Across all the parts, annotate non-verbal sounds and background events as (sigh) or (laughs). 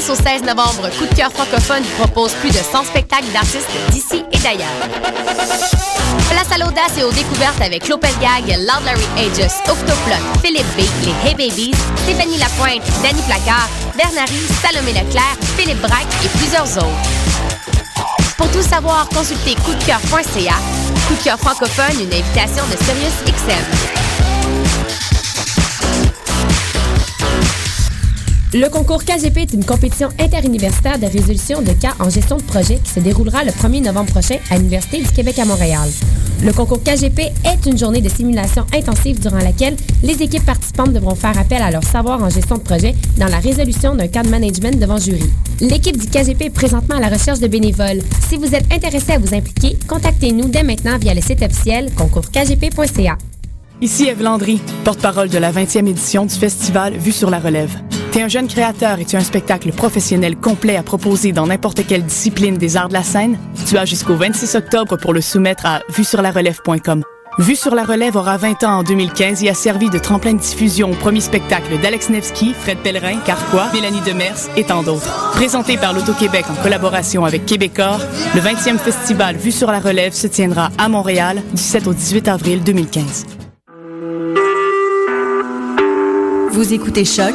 6 au 16 novembre, Coup de cœur francophone vous propose plus de 100 spectacles d'artistes d'ici et d'ailleurs. Place à l'audace et aux découvertes avec Lopez Gag, Loud Aegis, Octoplot, Philippe B, les Hey Babies, Stéphanie Lapointe, Danny Placard, Bernary, Salomé Leclerc, Philippe Braque et plusieurs autres. Pour tout savoir, consultez coupdecoeur.ca. Coup de cœur francophone, une invitation de Sirius XM. Le concours KGP est une compétition interuniversitaire de résolution de cas en gestion de projet qui se déroulera le 1er novembre prochain à l'Université du Québec à Montréal. Le concours KGP est une journée de simulation intensive durant laquelle les équipes participantes devront faire appel à leur savoir en gestion de projet dans la résolution d'un cas de management devant jury. L'équipe du KGP est présentement à la recherche de bénévoles. Si vous êtes intéressé à vous impliquer, contactez-nous dès maintenant via le site officiel concoursKGP.ca. Ici Eve Landry, porte-parole de la 20e édition du festival Vue sur la relève. T'es un jeune créateur et tu as un spectacle professionnel complet à proposer dans n'importe quelle discipline des arts de la scène? Tu as jusqu'au 26 octobre pour le soumettre à vue-sur-la-relève.com. Vue sur la relève aura 20 ans en 2015 et a servi de tremplin de diffusion au premier spectacle d'Alex Nevsky, Fred Pellerin, Carquois, Mélanie Demers et tant d'autres. Présenté par l'Auto-Québec en collaboration avec Québecor, le 20e festival Vue sur la relève se tiendra à Montréal du 7 au 18 avril 2015. Vous écoutez Choc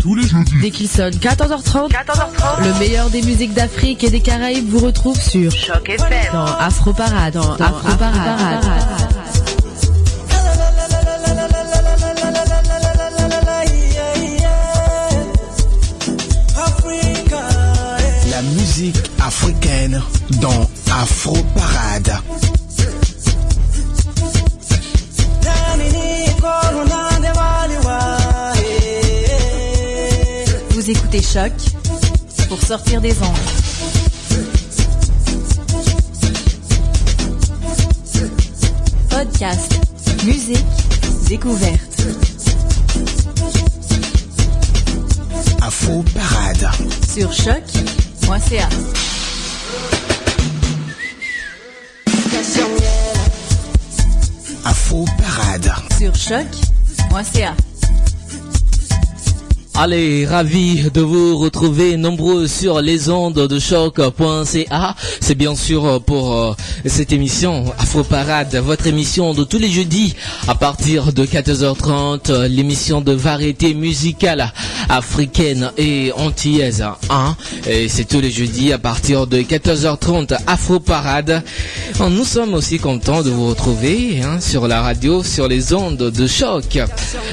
Tous les jeudis, dès qu'il sonne 14h30, le meilleur des musiques d'Afrique et des Caraïbes vous retrouve sur Choc FM. dans Afro Parade, dans Afro Parade. La musique africaine dans Afro Parade. Écoutez Choc pour sortir des ondes. Podcast, musique, découverte. Afro Parade. Sur choc.ca. Afro Parade. Sur choc.ca. Allez, ravi de vous retrouver nombreux sur les ondes de choc.ca. C'est bien sûr pour euh, cette émission Afro Parade, votre émission de tous les jeudis à partir de 14h30, euh, l'émission de variété musicale africaine et antillaise. Hein. Et c'est tous les jeudis à partir de 14h30 Afro Parade. Nous sommes aussi contents de vous retrouver hein, sur la radio, sur les ondes de choc,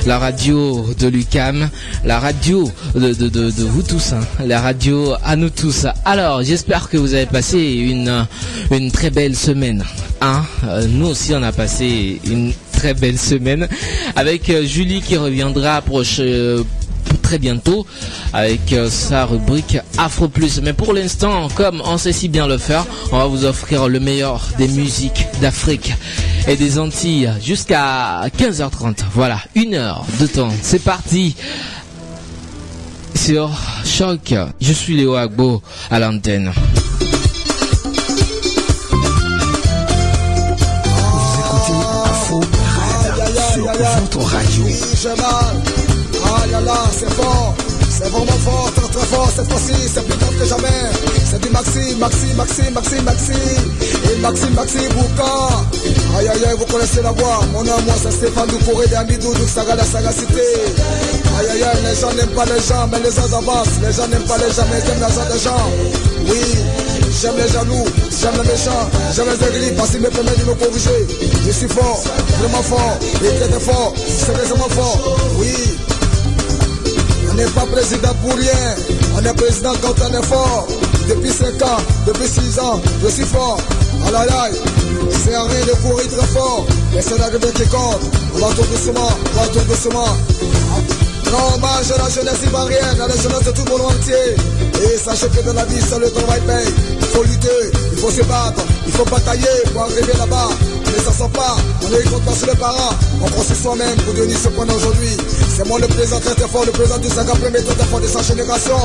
la radio de Lucam, la radio de, vous tous, hein, la radio à nous tous. Alors, j'espère que vous avez passé une, une très belle semaine. Hein. Euh, nous aussi, on a passé une très belle semaine avec euh, Julie qui reviendra proche. Très bientôt avec euh, sa rubrique Afro Plus. Mais pour l'instant, comme on sait si bien le faire, on va vous offrir le meilleur des musiques d'Afrique et des Antilles jusqu'à 15h30. Voilà, une heure de temps. C'est parti sur Choc. Je suis Léo Agbo à l'antenne. Votre radio. C'est fort. C'est vraiment fort, très très fort cette fois-ci. C'est plus fort que jamais. C'est du Maxi, Maxi, Maxi, Maxi, Maxi. Et Maxi, Maxi, Bouka. Aïe aïe aïe, vous connaissez la voix. Mon nom, moi, c'est Stéphane Doucouré de Amidou, donc Saga la sagacité. Aïe aïe aïe, les gens n'aiment pas les gens, mais les gens avancent. Les gens n'aiment pas les gens, mais ils aiment l'argent des gens. Oui. J'aime les jaloux, j'aime les méchants, j'aime les aigris, parce qu'ils me permettent de me corriger. Je suis fort, vraiment fort, et très fort, sérieusement fort, oui. On n'est pas président pour rien, on est président quand on est fort. Depuis 5 ans, depuis 6 ans, je suis fort. Aïe aïe aïe, c'est à rien de courir très fort, mais c'est l'arrivée qui compte. On va tout doucement, on va tout doucement. Non, hommage à la jeunesse ivoirienne, à la jeunesse de tout le monde entier. Et sachez que dans la vie, seul le travail paye. Il faut lutter, il faut se battre, il faut batailler pour arriver là-bas. Mais ça sent pas, on est content sur les parents. On construit soi-même pour devenir ce qu'on aujourd'hui. C'est moi le président très très fort, le président du 50 premier très fort de sa génération.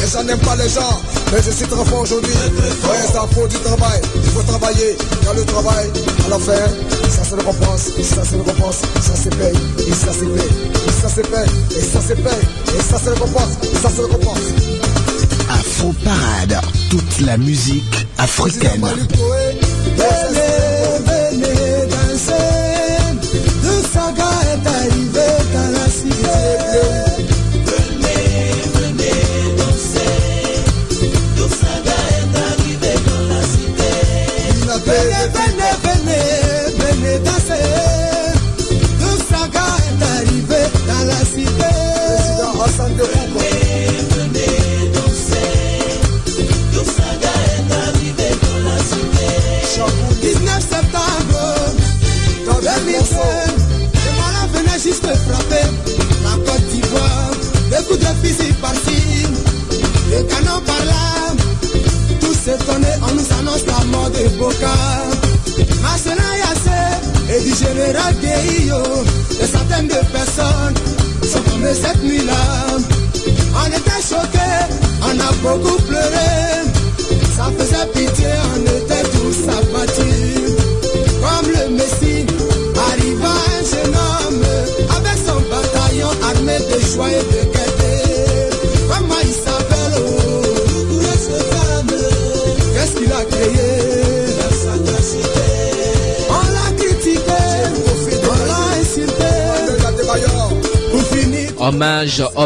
Les gens n'aiment pas les gens, mais je suis très fort aujourd'hui. Ouais, ça faut du travail, il faut travailler. Dans le travail, à la fin, ça c'est le récompense, ça c'est le récompense, ça c'est paye, et ça c'est paye, et ça c'est paye, et ça c'est paye, et ça c'est le récompense, et ça c'est le récompense. Afro Parade, toute la musique africaine.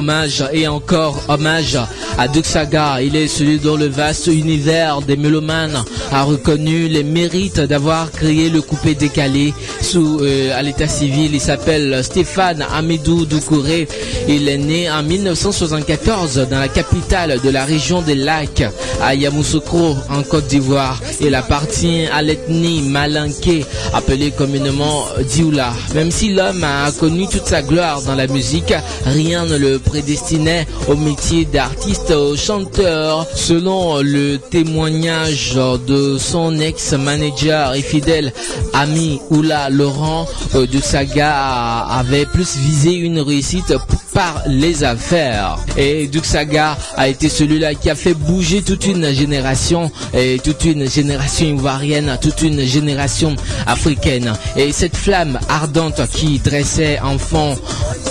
Hommage, et encore hommage à Duxaga. Il est celui dont le vaste univers des mélomanes a reconnu les mérites d'avoir créé le coupé décalé sous euh, à l'état civil. Il s'appelle Stéphane Amidou Doucouré. Il est né en 1974 dans la capitale de la région des lacs, à Yamoussoukro, en Côte d'Ivoire. Il appartient à l'ethnie malinké, appelée communément Dioula. Même si l'homme a connu toute sa gloire dans la musique, rien ne le prédestinait au métier d'artiste chanteur. Selon le témoignage de son ex-manager et fidèle ami Oula Laurent, euh, de avait plus visé une réussite par les affaires. Et Duxaga a été celui-là qui a fait bouger toute une génération, et toute une génération ivoirienne, toute une génération africaine. Et cette flamme ardente qui dressait enfants,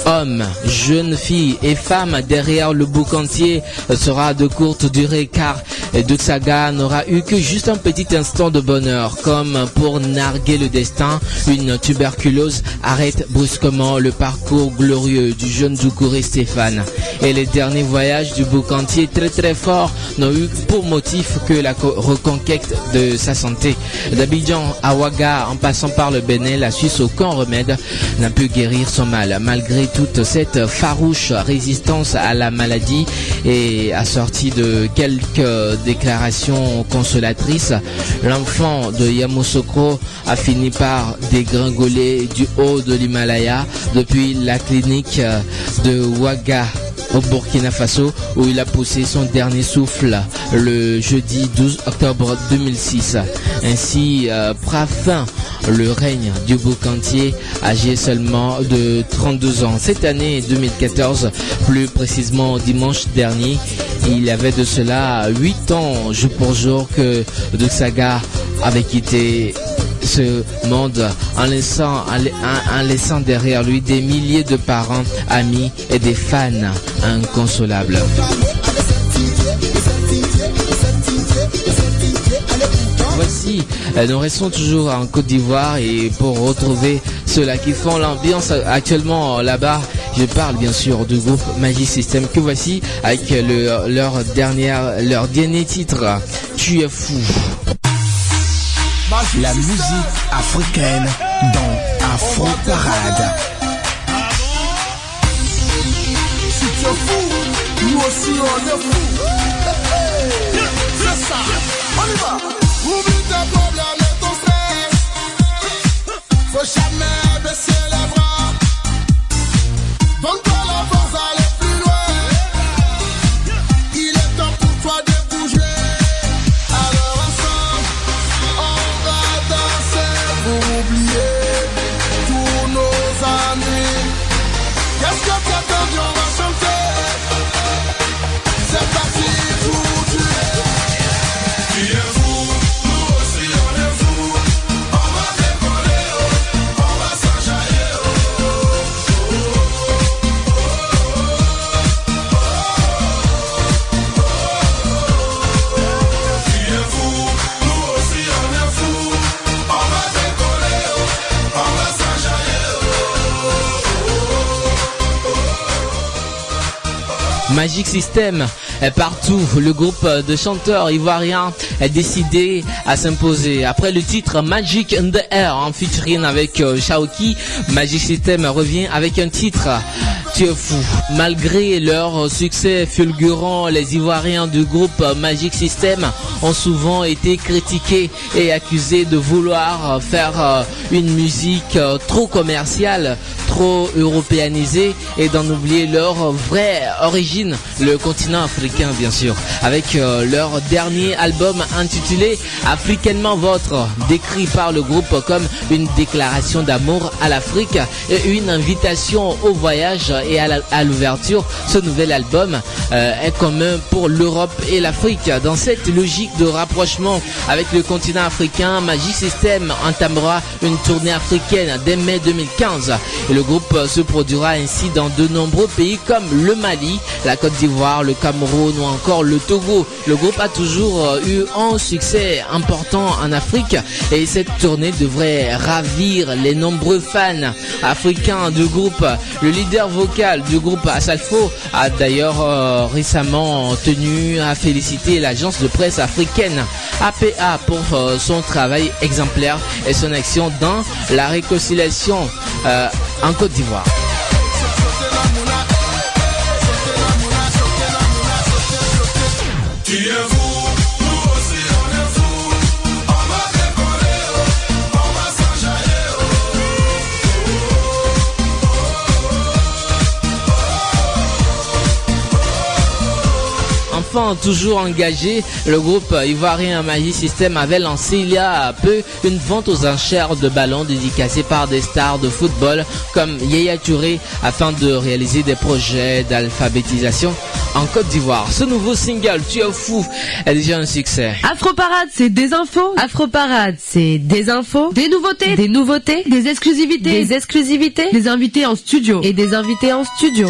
hommes, jeunes filles et femmes derrière le bouc entier sera de courte durée car Duxaga n'aura eu que juste un petit instant de bonheur. Comme pour narguer le destin, une tuberculose arrête brusquement le parcours glorieux du jeune Doucouré Stéphane. Et les derniers voyages du boucantier très très fort n'ont eu pour motif que la co- reconquête de sa santé. D'Abidjan à Ouaga, en passant par le Bénin, la Suisse, aucun remède n'a pu guérir son mal. Malgré toute cette farouche résistance à la maladie et assortie de quelques déclarations consolatrices, l'enfant de Yamoussoukro a fini par dégringoler du haut de l'Himalaya depuis la clinique de Ouaga au Burkina Faso où il a poussé son dernier souffle le jeudi 12 octobre 2006. Ainsi euh, prend fin le règne du boucantier âgé seulement de 32 ans. Cette année 2014, plus précisément dimanche dernier, il avait de cela 8 ans jour pour jour que De Saga avait quitté ce monde en laissant, en, laissant derrière lui des milliers de parents, amis et des fans inconsolables. Voici, euh, nous restons toujours en Côte d'Ivoire et pour retrouver ceux-là qui font l'ambiance actuellement là-bas, je parle bien sûr du groupe Magic System que voici avec le, leur, dernière, leur dernier titre, Tu es fou. La musique africaine dans Afro Parade. Si tu es fou, nous aussi on est fou. C'est ça, on y va. Oublie tes problèmes et ton stress. Faut jamais baisser Magic System est partout. Le groupe de chanteurs ivoiriens est décidé à s'imposer. Après le titre Magic in the Air en featuring avec euh, Shaoki, Magic System revient avec un titre Tu es fou. Malgré leur succès fulgurant, les Ivoiriens du groupe Magic System ont souvent été critiqués et accusés de vouloir faire euh, une musique euh, trop commerciale, trop européanisée et d'en oublier leur vraie origine, le continent africain bien sûr, avec euh, leur dernier album intitulé Africainement Votre, décrit par le groupe comme une déclaration d'amour à l'Afrique et une invitation au voyage et à l'ouverture. Ce nouvel album est commun pour l'Europe et l'Afrique. Dans cette logique de rapprochement avec le continent africain, Magic System entamera une tournée africaine dès mai 2015 et le groupe se produira ainsi dans de nombreux pays comme le Mali, la Côte d'Ivoire, le Cameroun ou encore le Togo. Le groupe a toujours euh, eu un succès important en Afrique et cette tournée devrait ravir les nombreux fans africains du groupe. Le leader vocal du groupe Asalfo a d'ailleurs euh, récemment tenu à féliciter l'agence de presse africaine APA pour euh, son travail exemplaire et son action dans la réconciliation en Côte d'Ivoire. Toujours engagé, le groupe ivoirien Magic System avait lancé il y a peu une vente aux enchères de ballons dédicacés par des stars de football comme Yaya Touré afin de réaliser des projets d'alphabétisation en Côte d'Ivoire. Ce nouveau single, Tu es fou, est déjà un succès. Afro Parade, c'est des infos. Afro Parade, c'est des infos, des nouveautés, des nouveautés, des exclusivités, des exclusivités, des invités en studio et des invités en studio.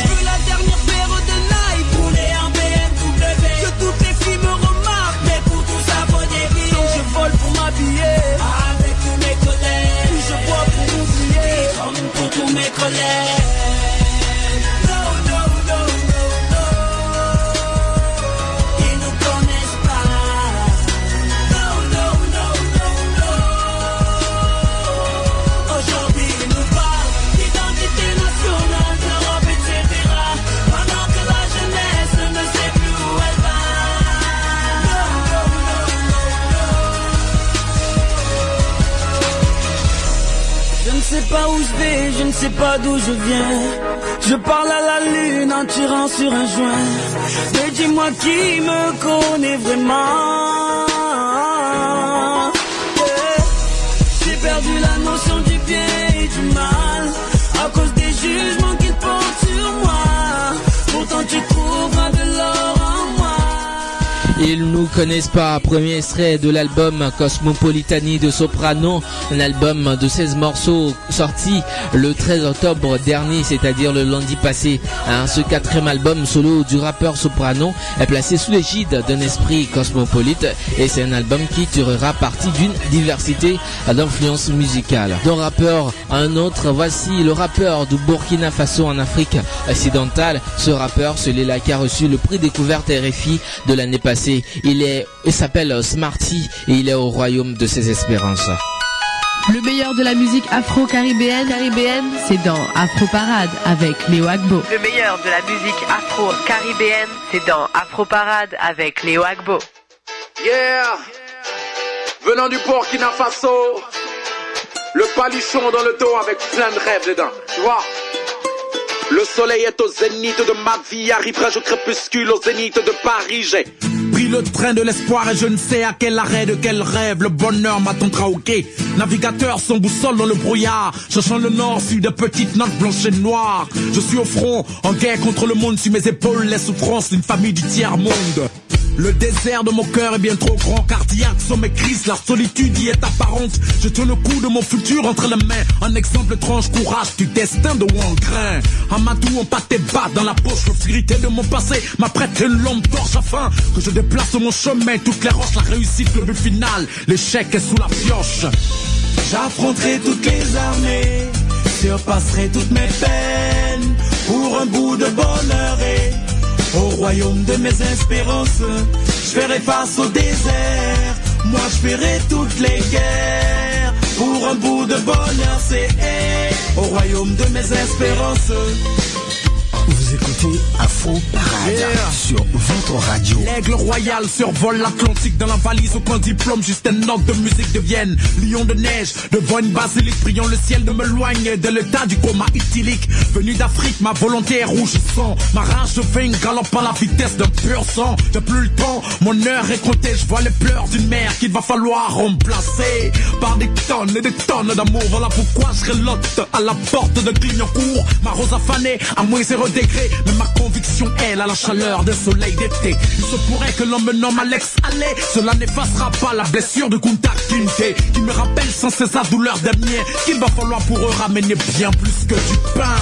Je veux la dernière paire de Nike. Rouler en BMW. Que toutes les filles me remarquent. Mais pour des billets. Donc je vole pour m'habiller. Avec tous mes collègues. Je bois pour oublier. Comme pour tous mes collègues. Pas où je vais, je ne sais pas d'où je viens. Je parle à la lune en tirant sur un joint. Mais dis-moi qui me connaît vraiment. Yeah. J'ai perdu la notion du bien et du mal Ils nous connaissent pas. Premier extrait de l'album Cosmopolitani de Soprano, un album de 16 morceaux sorti le 13 octobre dernier, c'est-à-dire le lundi passé. Hein, ce quatrième album solo du rappeur Soprano est placé sous l'égide d'un esprit cosmopolite et c'est un album qui tirera parti d'une diversité d'influences musicales. D'un rappeur à un autre, voici le rappeur du Burkina Faso en Afrique occidentale. Ce rappeur, celui-là qui a reçu le prix découverte RFI de l'année passée. Il est, il s'appelle Smarty et il est au royaume de ses espérances. Le meilleur de la musique afro-caribéenne, caribéenne, c'est dans Afro Parade avec Léo Agbo. Le meilleur de la musique afro-caribéenne, c'est dans Afro Parade avec Léo Agbo. Yeah Venant du Burkina Faso, le palichon dans le dos avec plein de rêves dedans, tu vois? Le soleil est au zénith de ma vie, arriverai-je au crépuscule au zénith de Paris, j'ai le train de l'espoir et je ne sais à quel arrêt de quel rêve le bonheur m'attendra au quai. Navigateur sans boussole dans le brouillard, cherchant le nord sur des petites notes blanches et noires. Je suis au front, en guerre contre le monde sur mes épaules, les souffrances d'une famille du tiers-monde. Le désert de mon cœur est bien trop grand, cardiaque sont mes crises, la solitude y est apparente. Je tiens le coup de mon futur entre les mains, un exemple étrange, courage du destin de Wangrin. Amadou, on pâté bas dans la poche, l'obscurité de mon passé m'apprête une lampe torche afin que je déplace mon chemin, toutes les roches, la réussite, le but final, l'échec est sous la pioche. J'affronterai toutes les armées, surpasserai toutes mes peines, pour un bout de bonheur et au royaume de mes espérances, je ferai face au désert. Moi, je ferai toutes les guerres. Pour un bout de bonheur, c'est au royaume de mes espérances. Vous écoutez Afro Parade Yeah. sur votre radio. L'aigle royal survole l'Atlantique dans la valise aucun diplôme, juste un note de musique de Vienne. Lion de neige, devant une basilique, priant le ciel de me loigne de l'état du coma éthylique. Venu d'Afrique, ma volonté est rouge sang. Ma rage de vain galope à la vitesse d'un pur sang. J'ai plus le temps, mon heure est comptée, je vois les pleurs d'une mère qu'il va falloir remplacer par des tonnes et des tonnes d'amour. Voilà pourquoi je relote à la porte de Clignancourt. Ma rose affanée, à moins zéro mais ma conviction, elle, à la chaleur d'un soleil d'été. Il se pourrait que l'on me nomme Alex Allais, cela n'effacera pas la blessure de Kunta Kinte, qui me rappelle sans cesse la douleur des qu'il va falloir pour eux ramener bien plus que du pain.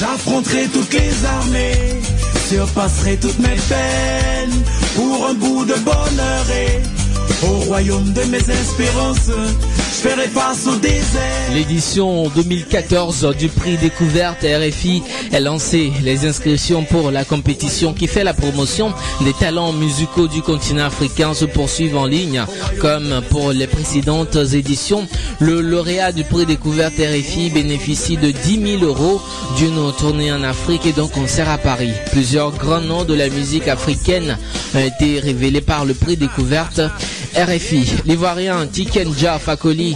J'affronterai toutes les armées, surpasserai toutes mes peines, pour un bout de bonheur et au royaume de mes espérances, L'édition 2014 du prix découverte RFI est lancée. Les inscriptions pour la compétition qui fait la promotion des talents musicaux du continent africain se poursuivent en ligne. Comme pour les précédentes éditions, le lauréat du prix découverte RFI bénéficie de 10 000 euros d'une tournée en Afrique et d'un concert à Paris. Plusieurs grands noms de la musique africaine ont été révélés par le prix découverte RFI. L'Ivoirien Tikenja Fakoli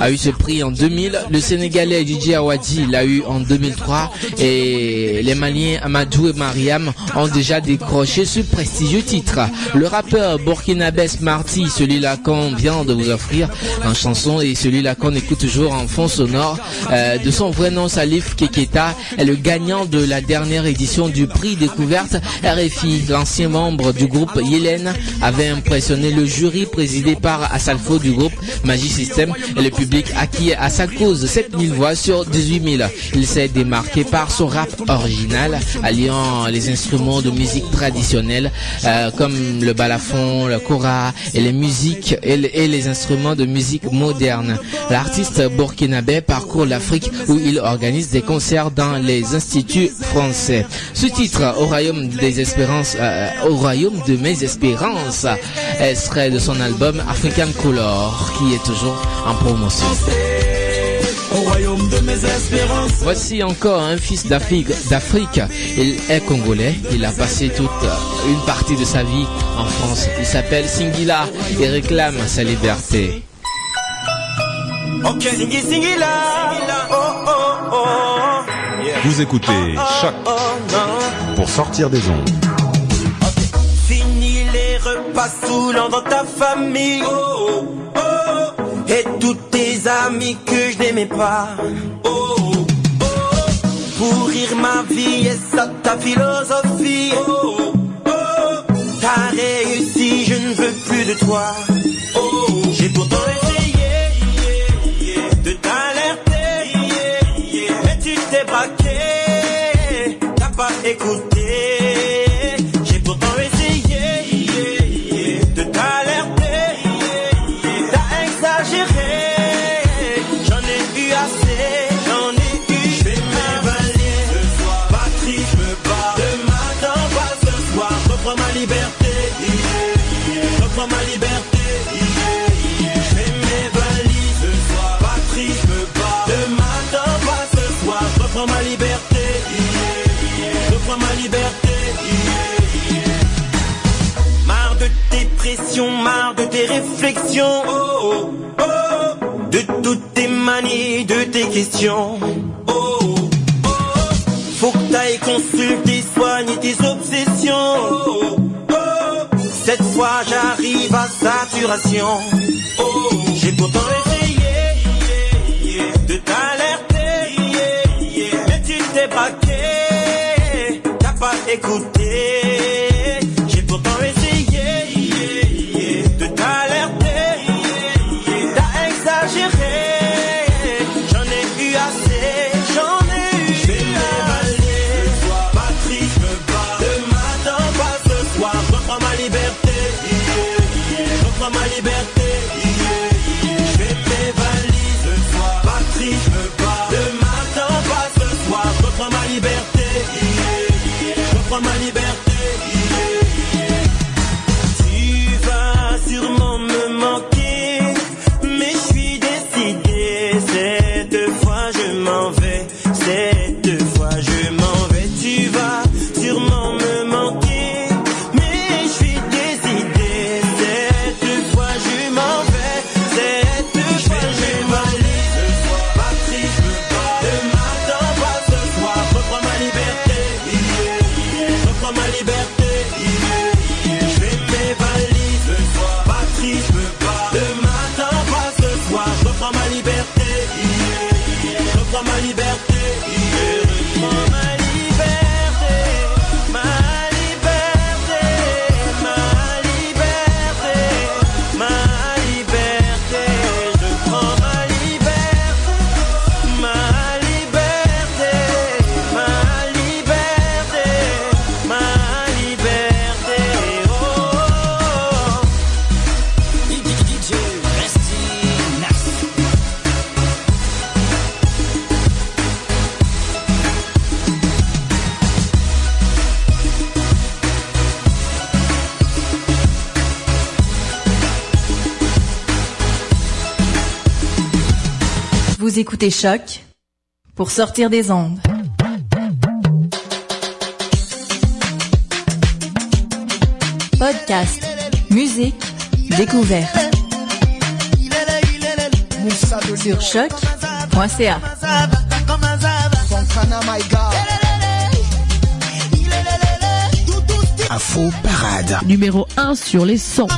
a eu ce prix en 2000. Le Sénégalais DJ Awadi l'a eu en 2003. Et les Maliens Amadou et Mariam ont déjà décroché ce prestigieux titre. Le rappeur burkinabé Smarty, celui-là qu'on vient de vous offrir en chanson et celui-là qu'on écoute toujours en fond sonore, euh, de son vrai nom Salif Keketa, est le gagnant de la dernière édition du prix découverte RFI. L'ancien membre du groupe Yélène avait impressionné le jury présidé par Asalfo du groupe Magic System le public acquis à sa cause 7000 voix sur 18 000. Il s'est démarqué par son rap original, alliant les instruments de musique traditionnelle euh, comme le balafon, le kora et les musiques et, le- et les instruments de musique moderne. L'artiste burkinabé parcourt l'Afrique où il organise des concerts dans les instituts français. Ce titre, au royaume des espérances, euh, au royaume de mes espérances, serait de son album African Color qui est toujours promotion. Voici encore un fils d'Afrique. Il est congolais. Il a passé toute une partie de sa vie en France. Il s'appelle Singila et réclame sa liberté. Oh, oh, oh. Vous écoutez Choc pour sortir des ondes. Fini les repas saoulants dans ta famille des amis que je n'aimais pas. Oh, oh, pourrir ma vie, et ça ta philosophie? Oh, oh, t'as réussi, je ne veux plus de toi. Oh, j'ai pourtant essayé de t'alerter, mais tu t'es braqué, t'as pas écouté. liberté. Marre de tes pressions, marre de tes réflexions. Oh, oh, oh. De toutes tes manies, de tes questions. Oh, oh, oh. Faut que t'ailles consulter, soigner tes obsessions. Cette fois j'arrive à saturation. J'ai pourtant écoute. écoutez Choc pour sortir des ondes. Podcast, musique, découverte. Sur choc.ca. Info Parade. Numéro 1 sur les sons.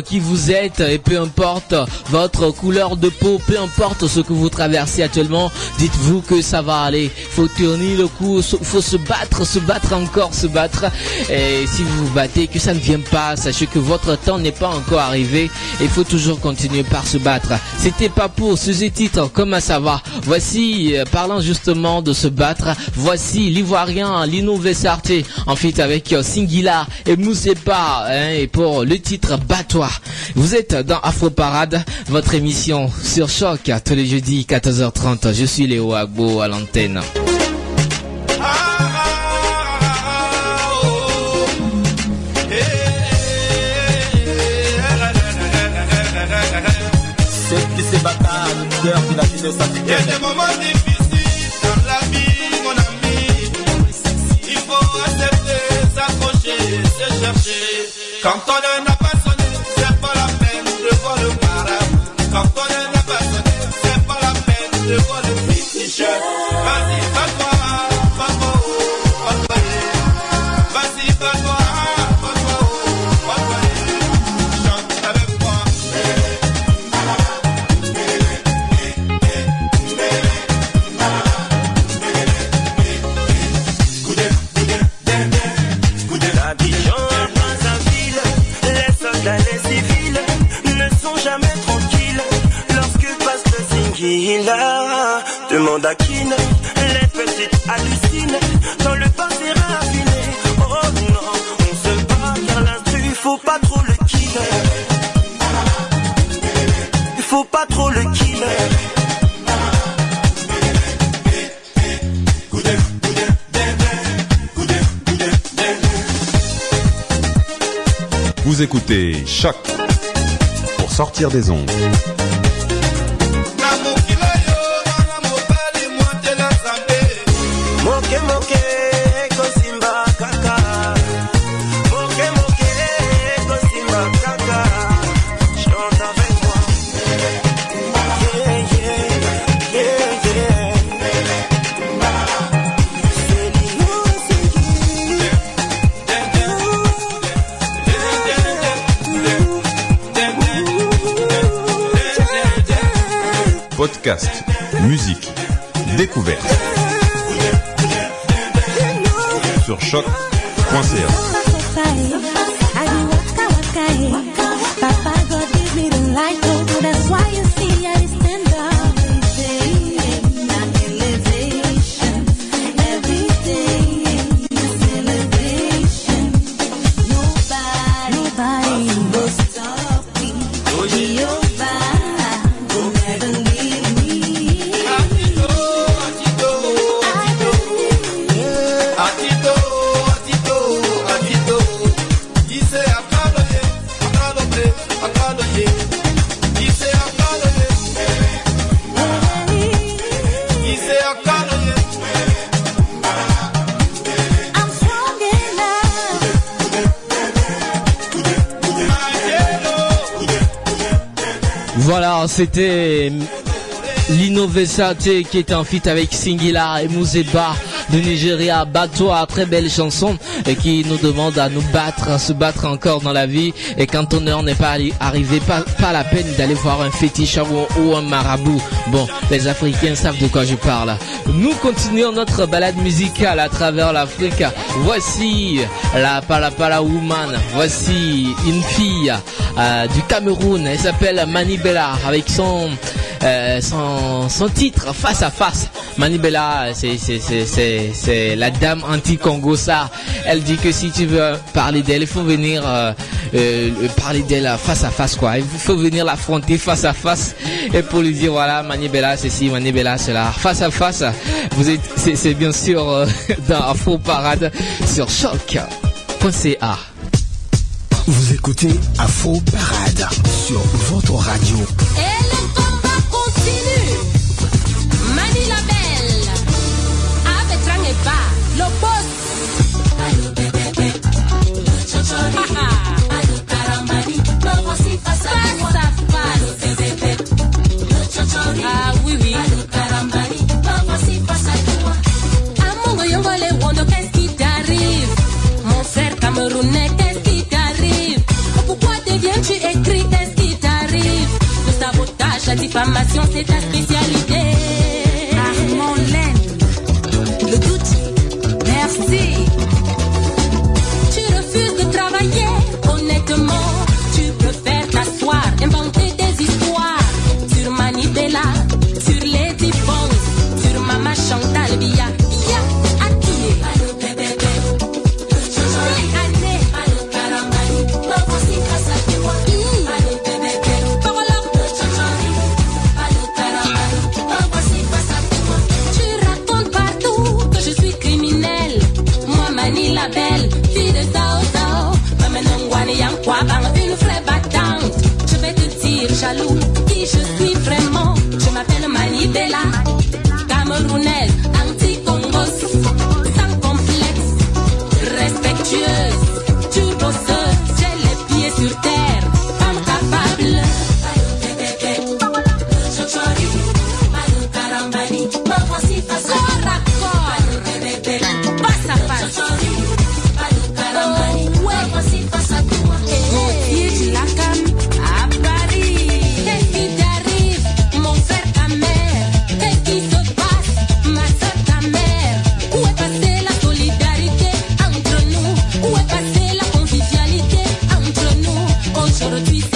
Qui vous êtes et peu importe votre couleur de peau, peu importe ce que vous traversez actuellement, dites-vous que ça va aller. Faut tourner le coup, faut se battre, se battre encore, se battre. Et si vous vous battez, que ça ne vient pas, sachez que votre temps n'est pas encore arrivé. Il faut toujours continuer par se battre. C'était pas pour ce titre, comment ça va Voici, euh, parlant justement de se battre, voici l'ivoirien Lino Vessarté en fit avec euh, Singila et Moussepa hein, et pour le titre Batois. Vous êtes dans Afro Parade, votre émission sur Choc tous les jeudis 14h30. Je suis Léo Agbo à l'antenne. C'est qui n'a dit de Il y a des moments difficiles dans la vie, mon ami. Il faut accepter, s'accrocher, se chercher. Quand on n'a pas Écoutez Choc pour sortir des ondes. Musique, découverte. Sur choc.ca. c'était Lino Vesate qui était en feat avec Singila et Mouzeba de Nigeria, Batoa, très belle chanson et qui nous demande à nous battre, à se battre encore dans la vie et quand heure n'est pas arri- arrivée, pas, la peine d'aller voir un fétiche ou, un marabout. Bon, les Africains savent de quoi je parle. Nous continuons notre balade musicale à travers l'Afrique. Voici la Pala Pala Woman, voici une fille euh, du Cameroun, elle s'appelle Manibella avec son euh, son, son titre face à face. Manibella, c'est c'est la dame anti-Congo ça. Elle dit que si tu veux parler d'elle, il faut venir euh, euh, parler d'elle face à face quoi. Il faut venir l'affronter face à face et pour lui dire voilà Manibella c'est ci, Manibella c'est là. Face à face, vous êtes c'est c'est bien sûr euh, (laughs) dans Afro Parade sur choc.ca. Vous écoutez Afro Parade sur votre radio. L'information, c'est ta spécialité.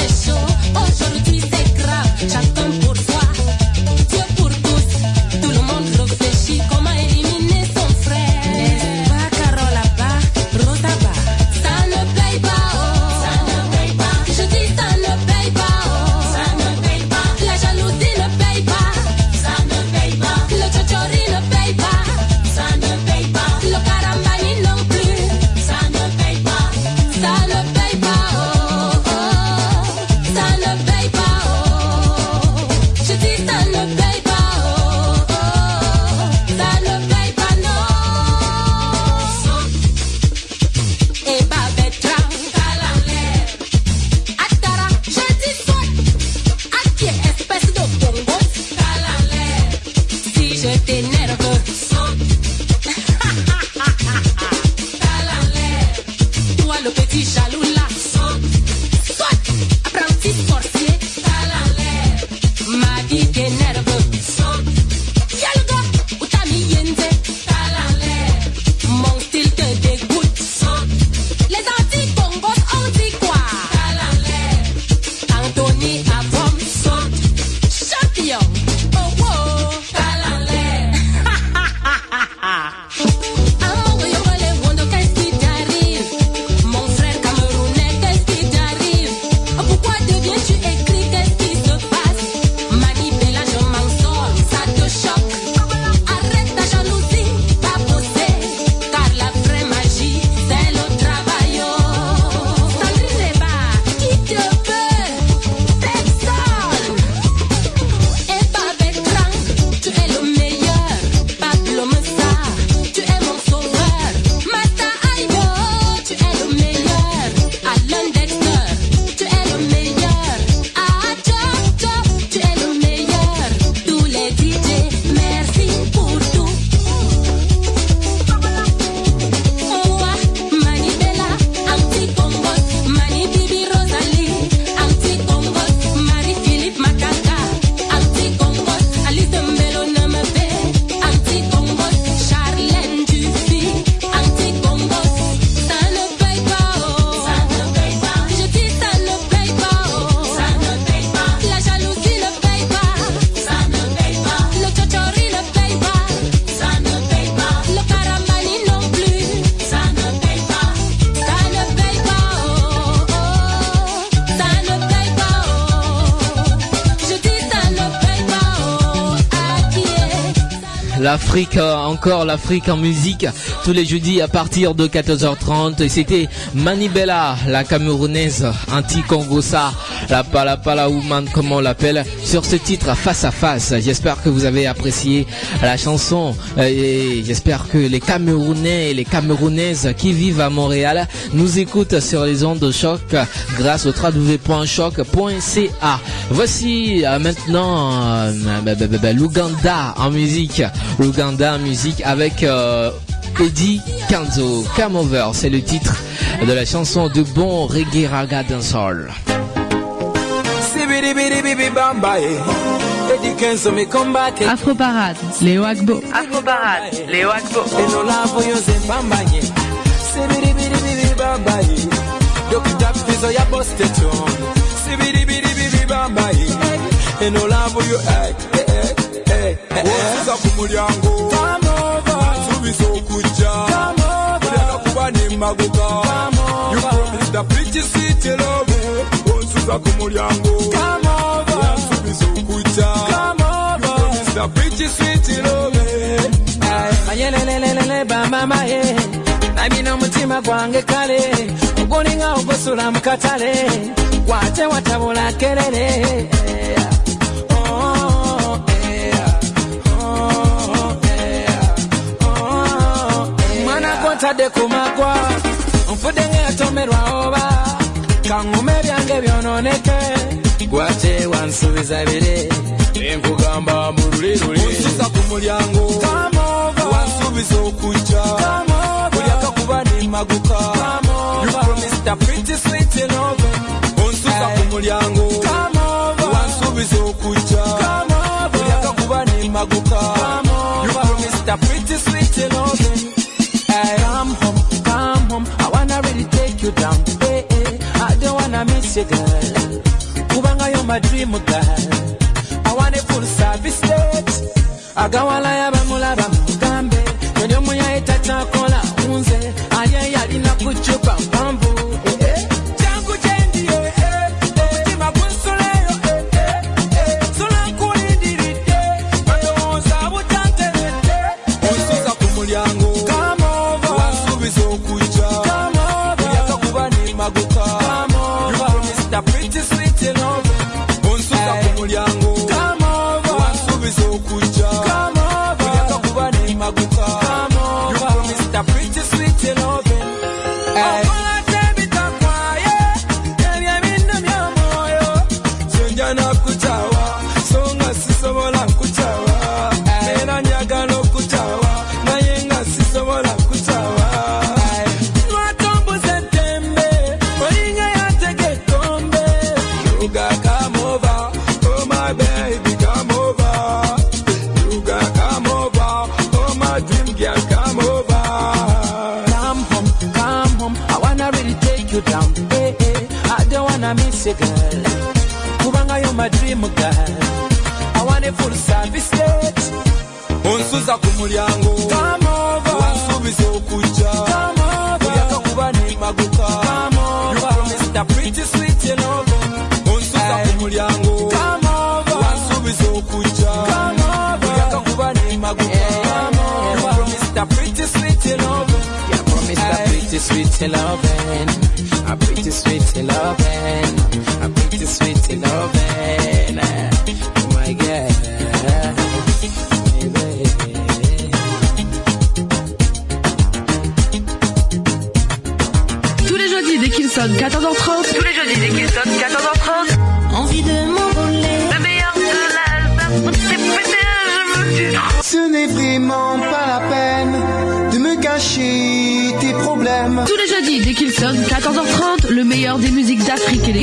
adesso ho sortite craccia encore l'Afrique en musique tous les jeudis à partir de 14h30. et C'était Manibella, la camerounaise anti-congossa, la palapala woman comme on l'appelle, sur ce titre face à face. J'espère que vous avez apprécié la chanson euh, et j'espère que les Camerounais et les Camerounaises qui vivent à Montréal nous écoutent sur les ondes de choc grâce au www.choc.ca. Voici euh, maintenant bah, bah, bah, l'Ouganda en musique. L'Ouganda en musique avec Eddie Kanzo. Come Over, c'est le titre de la chanson de bon reggae raga dancehall. Afro Parade, Léo Agbo. Afro Parade, Léo Agbo. Dok tap fizo ya bosteton Sibidi bidi libamba enolaavu yo osisa ku mulyango nsubisa okujja kulyaga kuba nemagoga yupromisdapikisiitelobu onsuza ku mulyango nsubisa okujja yupromisdapikisiitelobe ayelelelele bamama amina omutima gwange kale ogulinga ogusula mu katale gwate watabula kerere mwana gwotadde ku magwa nfudde ng'eyatomerwa oba kaŋuma ebyange byononeke. Gwate wansubiza bire enkugamba mu luli luli nsiza ku mulyango. Wansuubiza okujja buli akakuba nemmaguka You promised a pretty sweet love. onsuuza ku mulyango wansuubiza okujja buli akakuba nemmaguka You promised a pretty sweet loving. Hey, come home, come home. I wanna really take you down. Hey, hey, I don't wanna miss you, girl. Kubanga you're my dream girl. I want a full service date. agawala yabamulaba mugambe yali not you, girl. Kubanga you're my dream girl. I want a full service date. onsuuza ku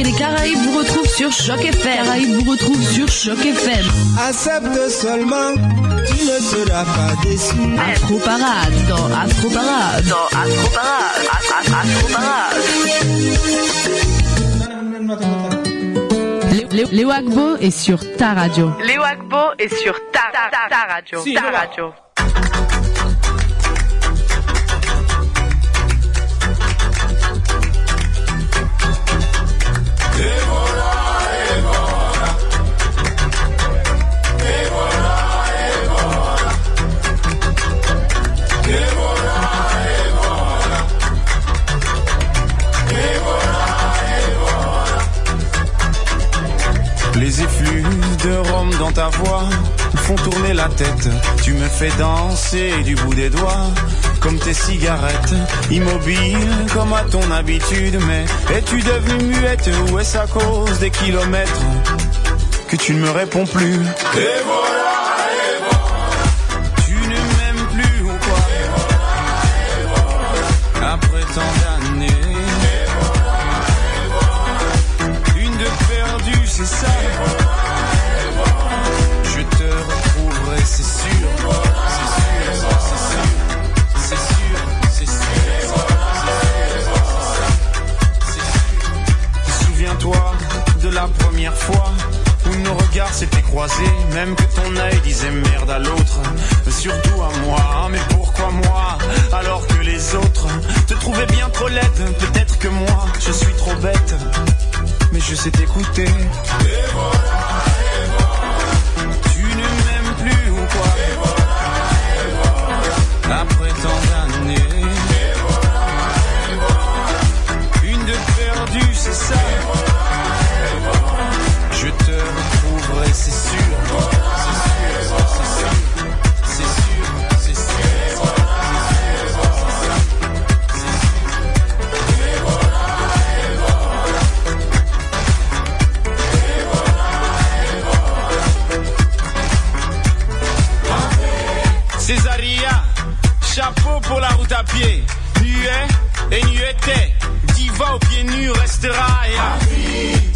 et des Caraïbes vous retrouve sur Choc FM. Caraïbes vous retrouve sur Choc FM. Accepte seulement, tu ne seras pas déçu. Afro Parade dans Afro Parade. Dans Afro Parade. Afro Parade. Léo- Agbo est sur ta radio. Léo Agbo est sur ta, ta, ta, ta radio. Si, ta radio. Dans ta voix. Font tourner la tête. Tu me fais danser du bout des doigts, comme tes cigarettes, immobile comme à ton habitude. Mais es-tu devenue muette ou est-ce à cause des kilomètres? Que tu ne me réponds plus fois où nos regards s'étaient croisés, même que ton œil disait merde à l'autre, surtout à moi. Mais pourquoi moi alors que les autres te trouvaient bien trop laide? Peut-être que moi je suis trop bête, mais je sais t'écouter.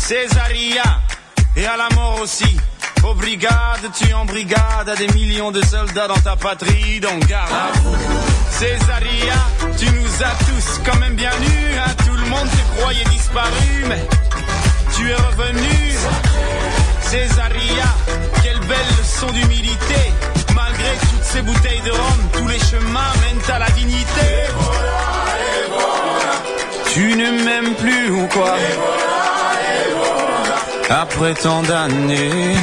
Césaria, et à la mort aussi. Aux brigades, tu en brigade, à des millions de soldats dans ta patrie, donc garde à. Césaria, tu nous as tous quand même bien nus, hein, tout le monde te croyait disparu, mais tu es revenu. Césaria, quelle belle leçon d'humilité. Malgré toutes ces bouteilles de rhum, tous les chemins mènent à la dignité. Tu ne m'aimes plus ou quoi? Après tant d'années.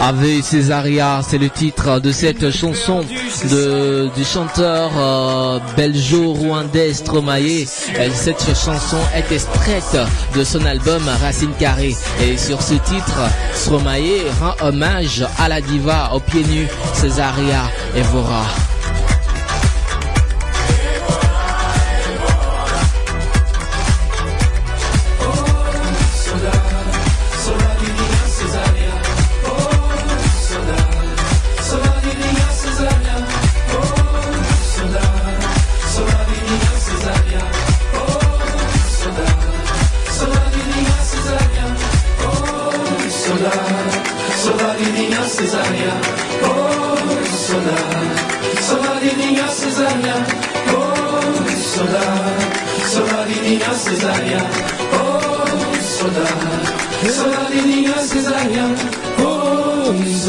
Ave Césaria, c'est le titre de cette chanson de, du chanteur euh, belgeo-rwandais Stromae. Cette chanson est extraite de son album Racine Carrée. Et sur ce titre, Stromae rend hommage à la diva aux pieds nus Césaria Evora.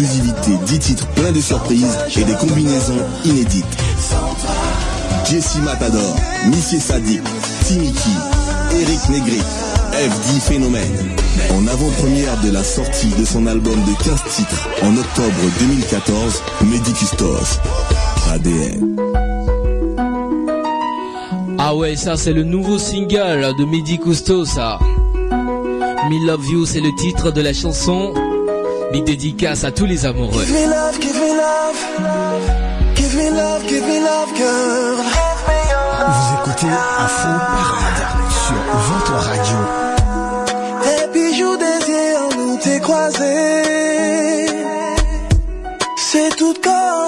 exclusivité 10 titres pleins de surprises et des combinaisons inédites. Jessie Matador, Missy Sadik, Timiki, Eric Negri, FD Phénomène. En avant-première de la sortie de son album de 15 titres en octobre 2014, Medicustos. ADN. Ah ouais, ça c'est le nouveau single de Mehdi Cousteau, ça. Me Love You, c'est le titre de la chanson. Big dédicace à tous les amoureux. Give me love, give me love. Give me love, give me love, girl. Vous écoutez Afro Parade sur votre radio. Tes bijoux des yeux, nous t'es croisés. C'est tout comme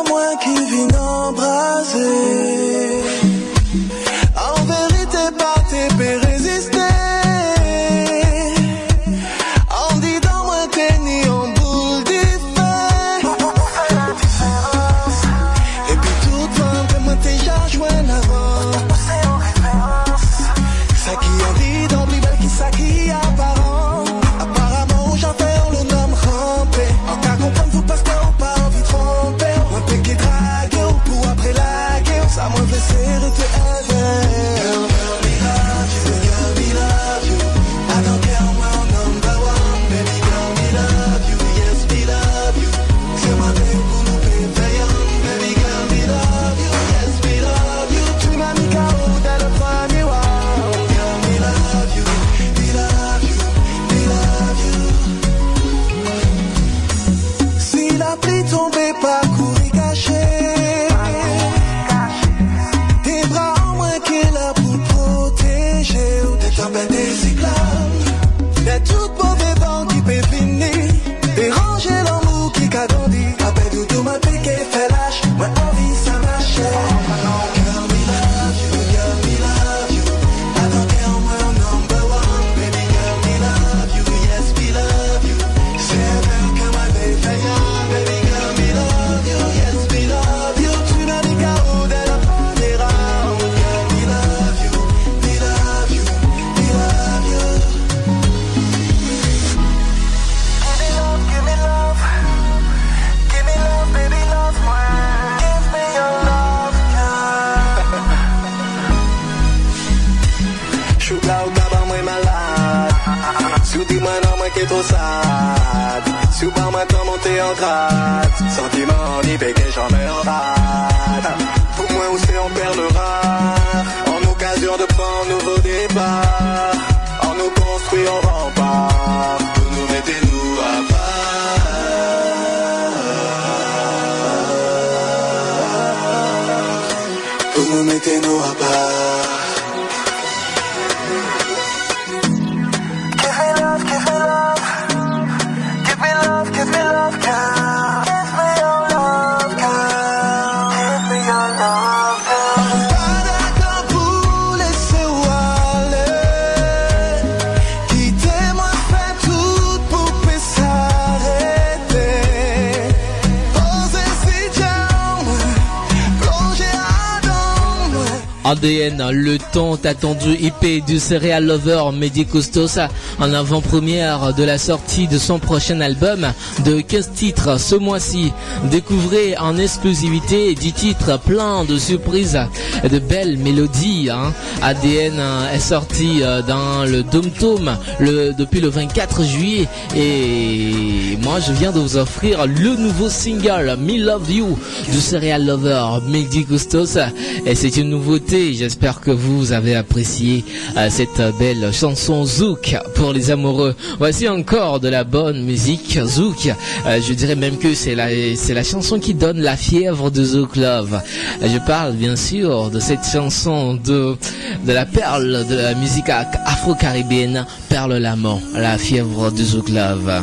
ADN, le temps attendu IP du Serial Lover Mehdi Costos en avant-première de la sortie de son prochain album de 15 titres ce mois-ci. Découvrez en exclusivité 10 titres plein de surprises et de belles mélodies. hein. ADN est sorti euh, dans le Dom Tom depuis le 24 juillet et moi je viens de vous offrir le nouveau single Me Love You du Serial Lover Mehdi Costos et c'est une nouveauté. J'espère que vous avez apprécié euh, cette belle chanson Zouk pour les amoureux. Voici encore de la bonne musique Zouk. Euh, je dirais même que c'est la c'est la chanson qui donne la fièvre de Zouk Love. Euh, Je parle bien sûr de cette chanson de de la perle de la musique afro-caribéenne Perle l'amant, la fièvre de Zouk Love.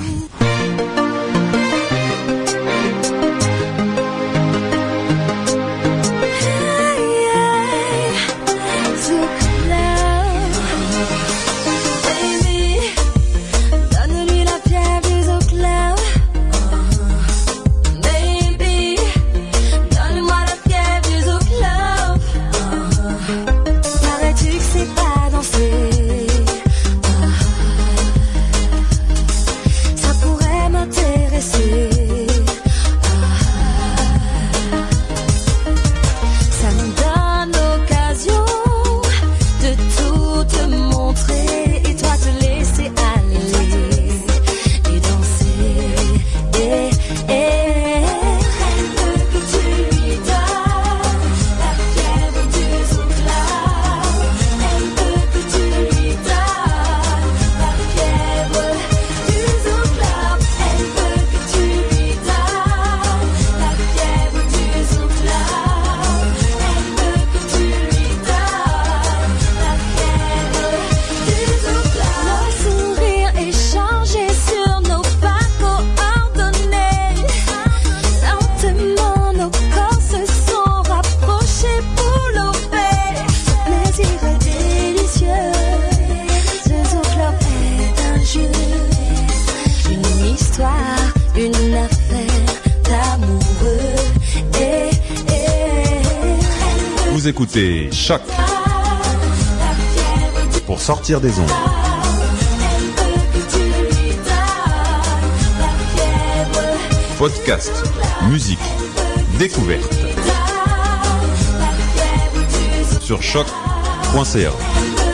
Des. Podcast, musique, découverte. Sur choc.ca.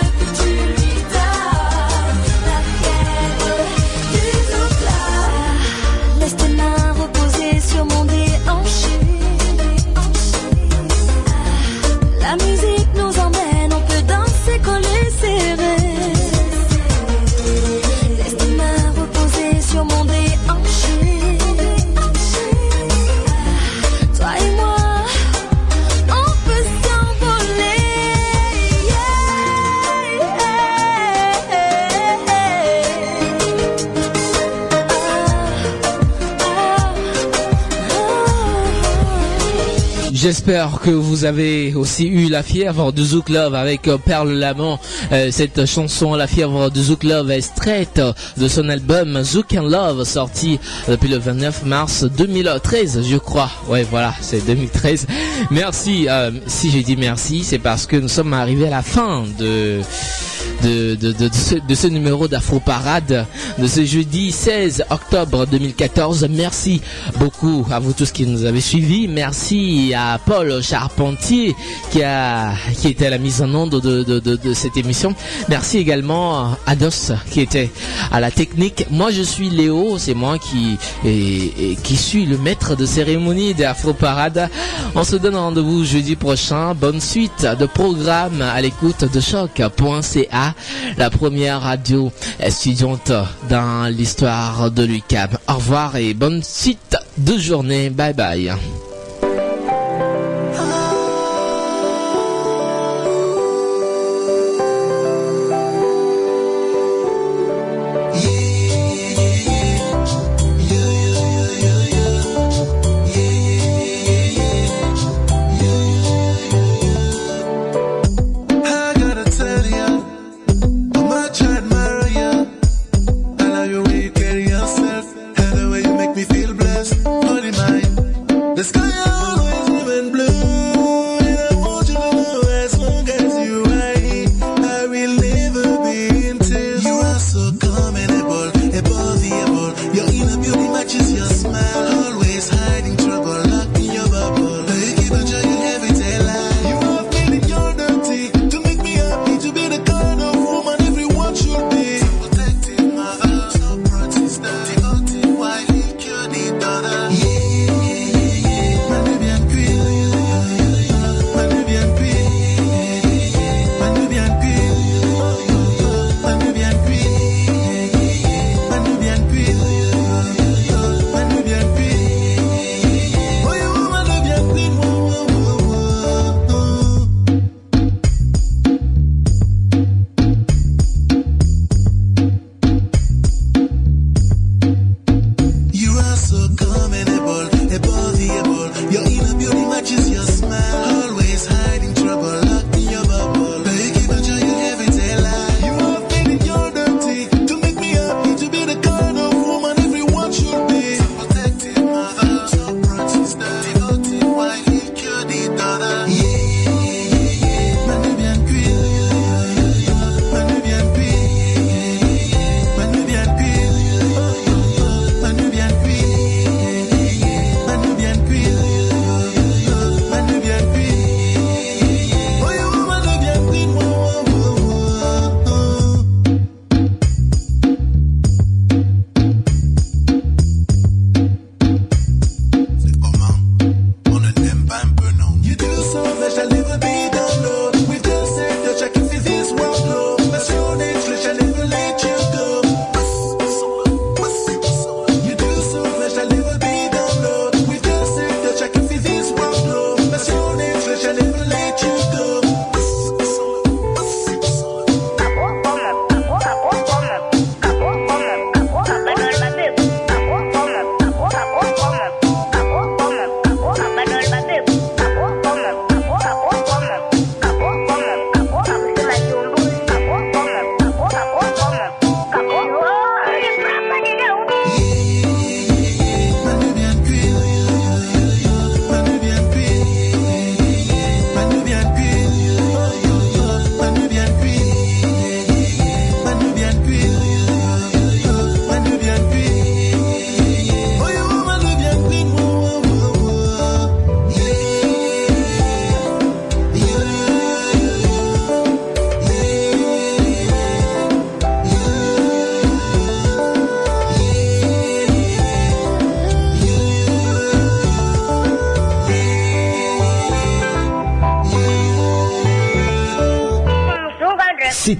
J'espère que vous avez aussi eu la fièvre de Zouk Love avec euh, Perle Lamont. Euh, cette chanson, La fièvre de Zouk Love, est extraite euh, de son album Zouk and Love, sorti euh, depuis le 29 mars 2013, je crois. Ouais, voilà, c'est 2013. Merci. Si j'ai dit merci, c'est parce que nous sommes arrivés à la fin de... De, de, ce, numéro d'Afro Parade de ce jeudi 16 octobre 2014. Merci beaucoup à vous tous qui nous avez suivis. Merci à Paul Charpentier qui a qui était à la mise en onde de, cette émission Merci également à Dos qui était à la technique. Moi je suis Léo, c'est moi qui, suis le maître de cérémonie des Afro parades. On se donne rendez-vous jeudi prochain. Bonne suite de programme à l'écoute de choc.ca, la première radio étudiante dans l'histoire de l'UCAM. Au revoir et bonne suite de journée. Bye bye.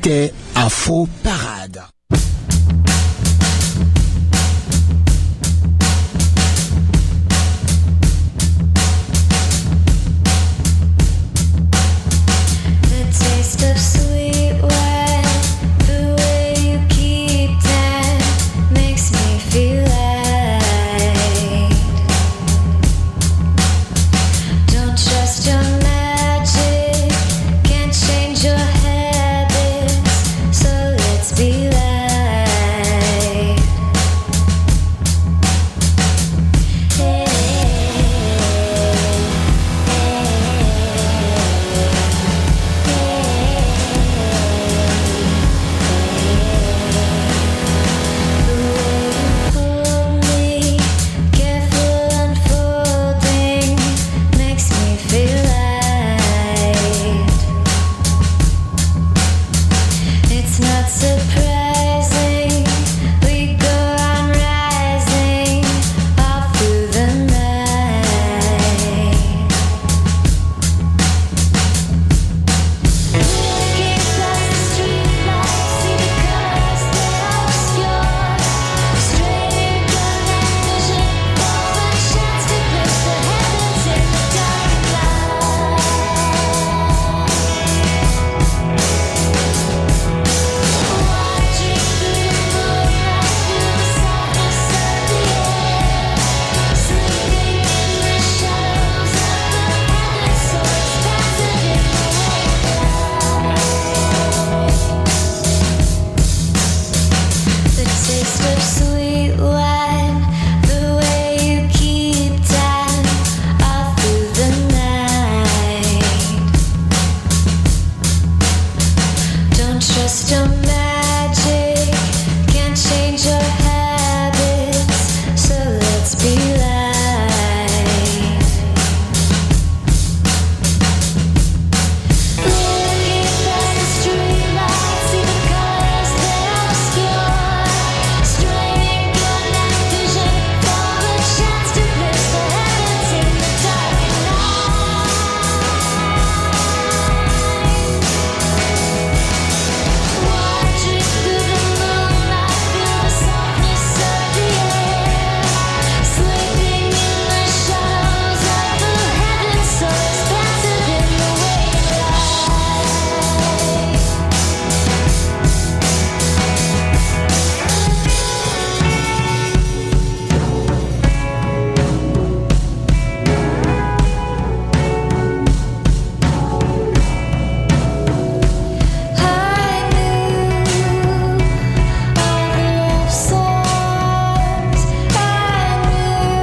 Tite